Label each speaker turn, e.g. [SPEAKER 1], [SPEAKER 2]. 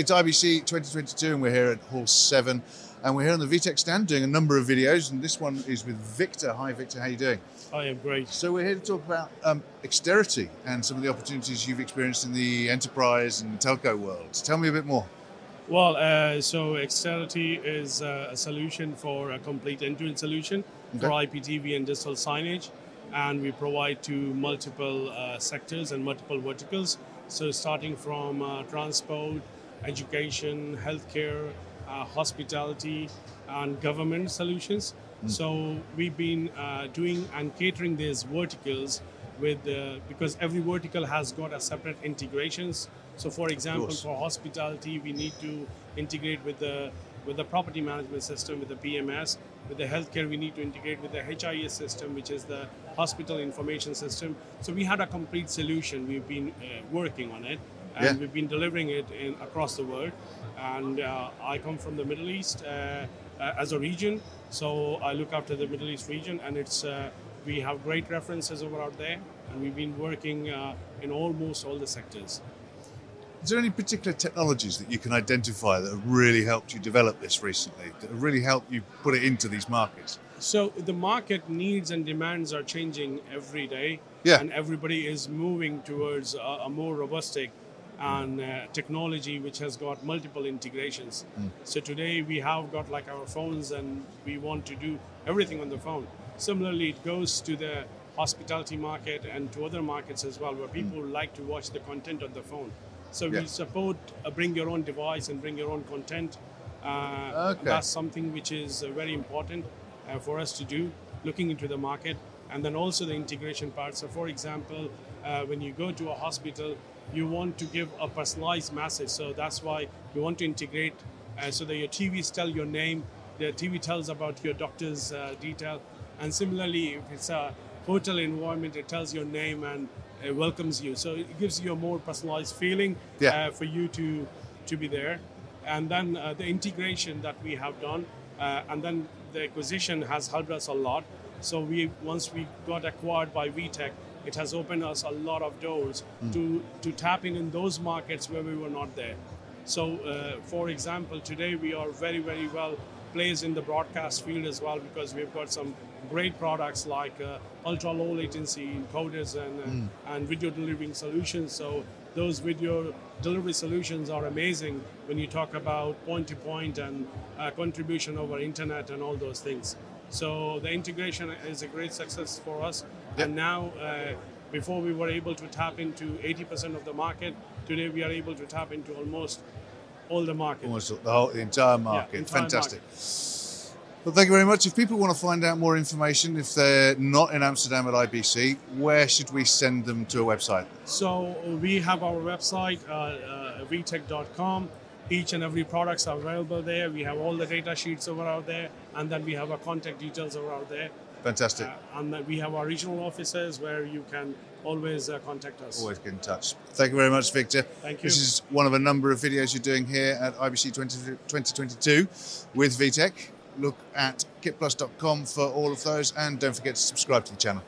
[SPEAKER 1] It's IBC 2022 and we're here at Hall 7 and we're here on the VITEC stand doing a number of videos and this one is with Victor. Hi Victor, how are you doing?
[SPEAKER 2] I am great.
[SPEAKER 1] So we're here to talk about um, Exterity and some of the opportunities you've experienced in the enterprise and telco world. Tell me a bit more.
[SPEAKER 2] Well, uh, so Exterity is uh, a solution for a complete end-to-end solution
[SPEAKER 1] Okay.
[SPEAKER 2] for IPTV and digital signage, and we provide to multiple uh, sectors and multiple verticals. So starting from uh, transport, education, healthcare, uh, hospitality, and government solutions. So we've been uh, doing and catering these verticals with uh, because every vertical has got a separate integrations. So for example, for hospitality, we need to integrate with the with the property management system, with the PMS. With the healthcare, we need to integrate with the HIS system, which is the hospital information system. So we had a complete solution. We've been uh, working on it, and
[SPEAKER 1] Yeah.
[SPEAKER 2] we've been delivering it in, across the world. And uh, I come from the Middle East uh, uh, as a region, so I look after the Middle East region, and it's uh, we have great references over out there, and we've been working uh, in almost all the sectors.
[SPEAKER 1] Is there any particular technologies that you can identify that have really helped you develop this recently, that have really helped you put it into these markets?
[SPEAKER 2] So the market needs and demands are changing every day,
[SPEAKER 1] Yeah.
[SPEAKER 2] and everybody is moving towards a, a more robustic and uh, technology which has got multiple integrations. So today we have got like our phones, and we want to do everything on the phone. Similarly, it goes to the hospitality market and to other markets as well, where people like to watch the content on the phone. So
[SPEAKER 1] Yeah.
[SPEAKER 2] we support uh, bring your own device and bring your own content. Uh,
[SPEAKER 1] Okay.
[SPEAKER 2] That's something which is uh, very important uh, for us to do, looking into the market, and then also the integration part. So, for example, uh, when you go to a hospital, you want to give a personalized message. So that's why you want to integrate uh, so that your TVs tell your name, the TV tells about your doctor's uh, detail, and similarly, if it's a hotel environment, it tells your name and uh, welcomes you. So it gives you a more personalized feeling
[SPEAKER 1] Yeah.
[SPEAKER 2] uh, for you to to be there. And then uh, the integration that we have done, uh, and then the acquisition has helped us a lot. So we once we got acquired by VITEC, it has opened us a lot of doors to to tap in in those markets where we were not there. So, uh, for example, today we are very, very well placed in the broadcast field as well because we've got some great products like uh, ultra low latency encoders and, uh, and video delivering solutions. So, those video delivery solutions are amazing when you talk about point to point and uh, contribution over internet and all those things. So, the integration is a great success for us.
[SPEAKER 1] Yep.
[SPEAKER 2] And now, uh, before we were able to tap into 80% of the market, today we are able to tap into almost all the market.
[SPEAKER 1] Almost the whole, the entire market.
[SPEAKER 2] entire
[SPEAKER 1] Fantastic. Well, thank you very much. If people want to find out more information, if they're not in Amsterdam at IBC, where should we send them to a website?
[SPEAKER 2] So we have our website, uh, uh, vitec.com. Each and every products are available there. We have all the data sheets over out there, and then we have our contact details over out there.
[SPEAKER 1] Fantastic.
[SPEAKER 2] Uh, and then we have our regional offices where you can always uh, contact us.
[SPEAKER 1] Always get in touch. Thank you very much, Victor.
[SPEAKER 2] Thank you.
[SPEAKER 1] This is one of a number of videos you're doing here at IBC 20, 2022 with VITEC. Look at kitplus.com for all of those and don't forget to subscribe to the channel.